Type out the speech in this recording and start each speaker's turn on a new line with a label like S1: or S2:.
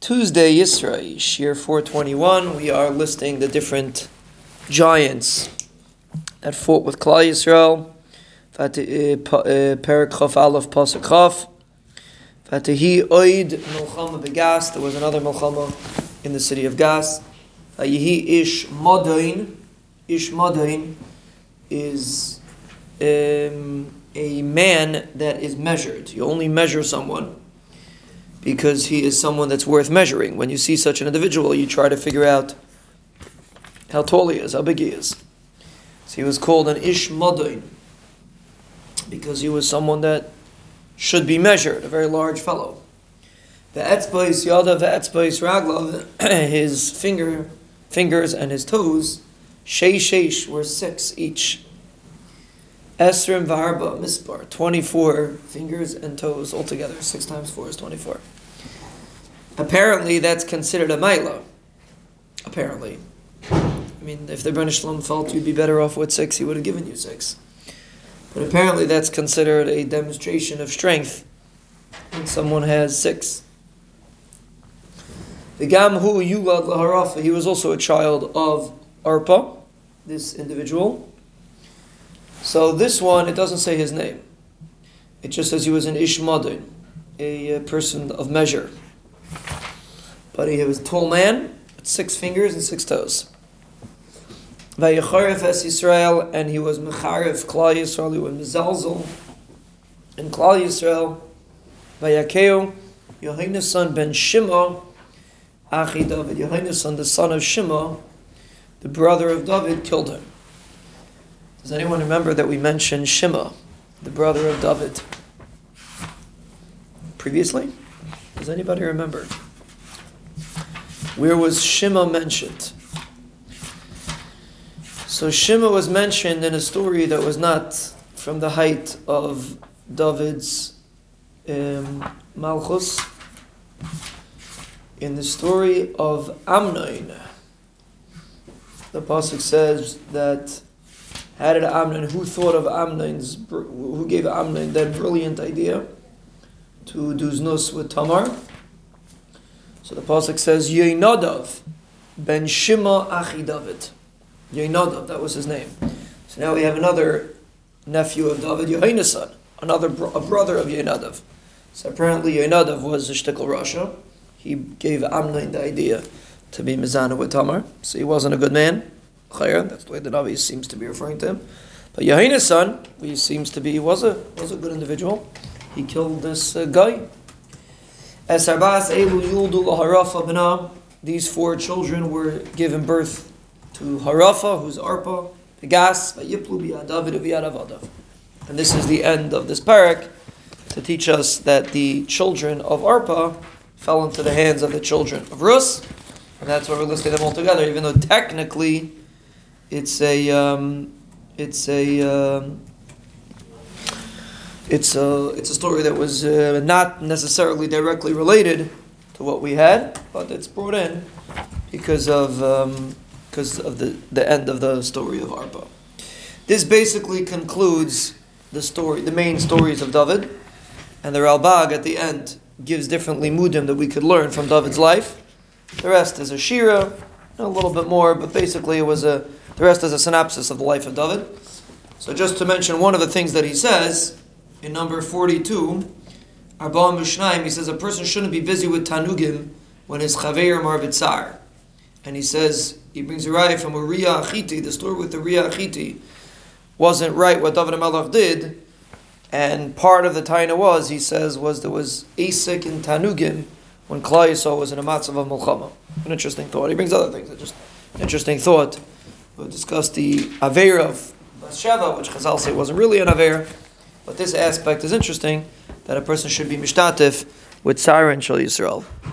S1: Tuesday Yisrael, Shir 421, we are listing the different giants that fought with Klal Yisrael. Perak Chof Aleph Pasuk Chof. Oid Milchama Begas. There was another Milchama in the city of Gas. Vayihi Ish Modain. Ish Modain is um, a man that is measured. You only measure someone because he is someone that's worth measuring. When you see such an individual, you try to figure out how tall he is, how big he is. So he was called an Ish Modain because he was someone that should be measured, a very large fellow. The etzbais yada, the etzbais ragla, his finger, fingers and his toes, sheish sheish were six each. Esrim varba mispar, twenty-four fingers and toes altogether. Six times four is twenty-four. Apparently, that's considered a maila. Apparently, I mean, if the British Shalom felt you'd be better off with six, he would have given you six. But apparently, that's considered a demonstration of strength when someone has six. The Gamhu Yugad Laharafa, he was also a child of Arpa, this individual. So this one, it doesn't say his name. It just says he was an Ishmadin, a, a person of measure. But he was a tall man with six fingers and six toes. Vayicharif es Yisrael, and he was Mecharif Klal Yisrael, he was Mezalzel in Klal Yisrael. Vayakeu, Yehonasan ben Shima, Achi David, Yehonasan, the son of Shima, the brother of David, killed him. Does anyone remember that we mentioned Shima, the brother of David, previously? Does anybody remember? Where was Shima mentioned? So Shima was mentioned in a story that was not from the height of David's um, Malchus. In the story of Amnon, the pasuk says that how did Amnon? Who thought of Amnon's? Who gave Amnon that brilliant idea to do znus with Tamar? So the pasuk says Yeinadav ben Shima achi David. That was his name. So now we have another nephew of David, Yehonasan, another bro- a brother of Yeinadav. So apparently Yeinadav was a shtickle Rasha. He gave Amnon the idea to be Mizana with Tamar. So he wasn't a good man. Chayr, that's the way the Navi seems to be referring to him. But Yehonasan, he seems to be, was a was a good individual. He killed this uh, guy. Elu Yuldu Harafa these four children were given birth to Harafa, who's Arpa, the Gas, Vayiplu Biyadavid And this is the end of this parak to teach us that the children of Arpa fell into the hands of the children of Rus, and that's why we're listing them all together, even though technically it's a um, it's a um, it's a it's a story that was uh, not necessarily directly related to what we had, but it's brought in because of um, because of the the end of the story of Arpa. This basically concludes the story, the main stories of David, and the Ralbag at the end gives different limudim that we could learn from David's life. The rest is a shira, a little bit more, but basically it was a the rest is a synopsis of the life of David. So just to mention one of the things that he says in number 42, Arba'am B'Shnaim, he says a person shouldn't be busy with Tanugim when his Chaveir Marbitzar. And he says, he brings a right from Uriah Achiti, the story with the Uriah Achiti wasn't right what David HaMelech did, and part of the taina was, he says, was there was Asik and Tanugim when Yisrael was in a matzav of Mulchama. An interesting thought. He brings other things, just interesting thought. We'll discuss the Aveir of Bathsheba, which Chazal say wasn't really an Aveir, but this aspect is interesting, that a person should be mishtatif with Siren Shal Yisrael.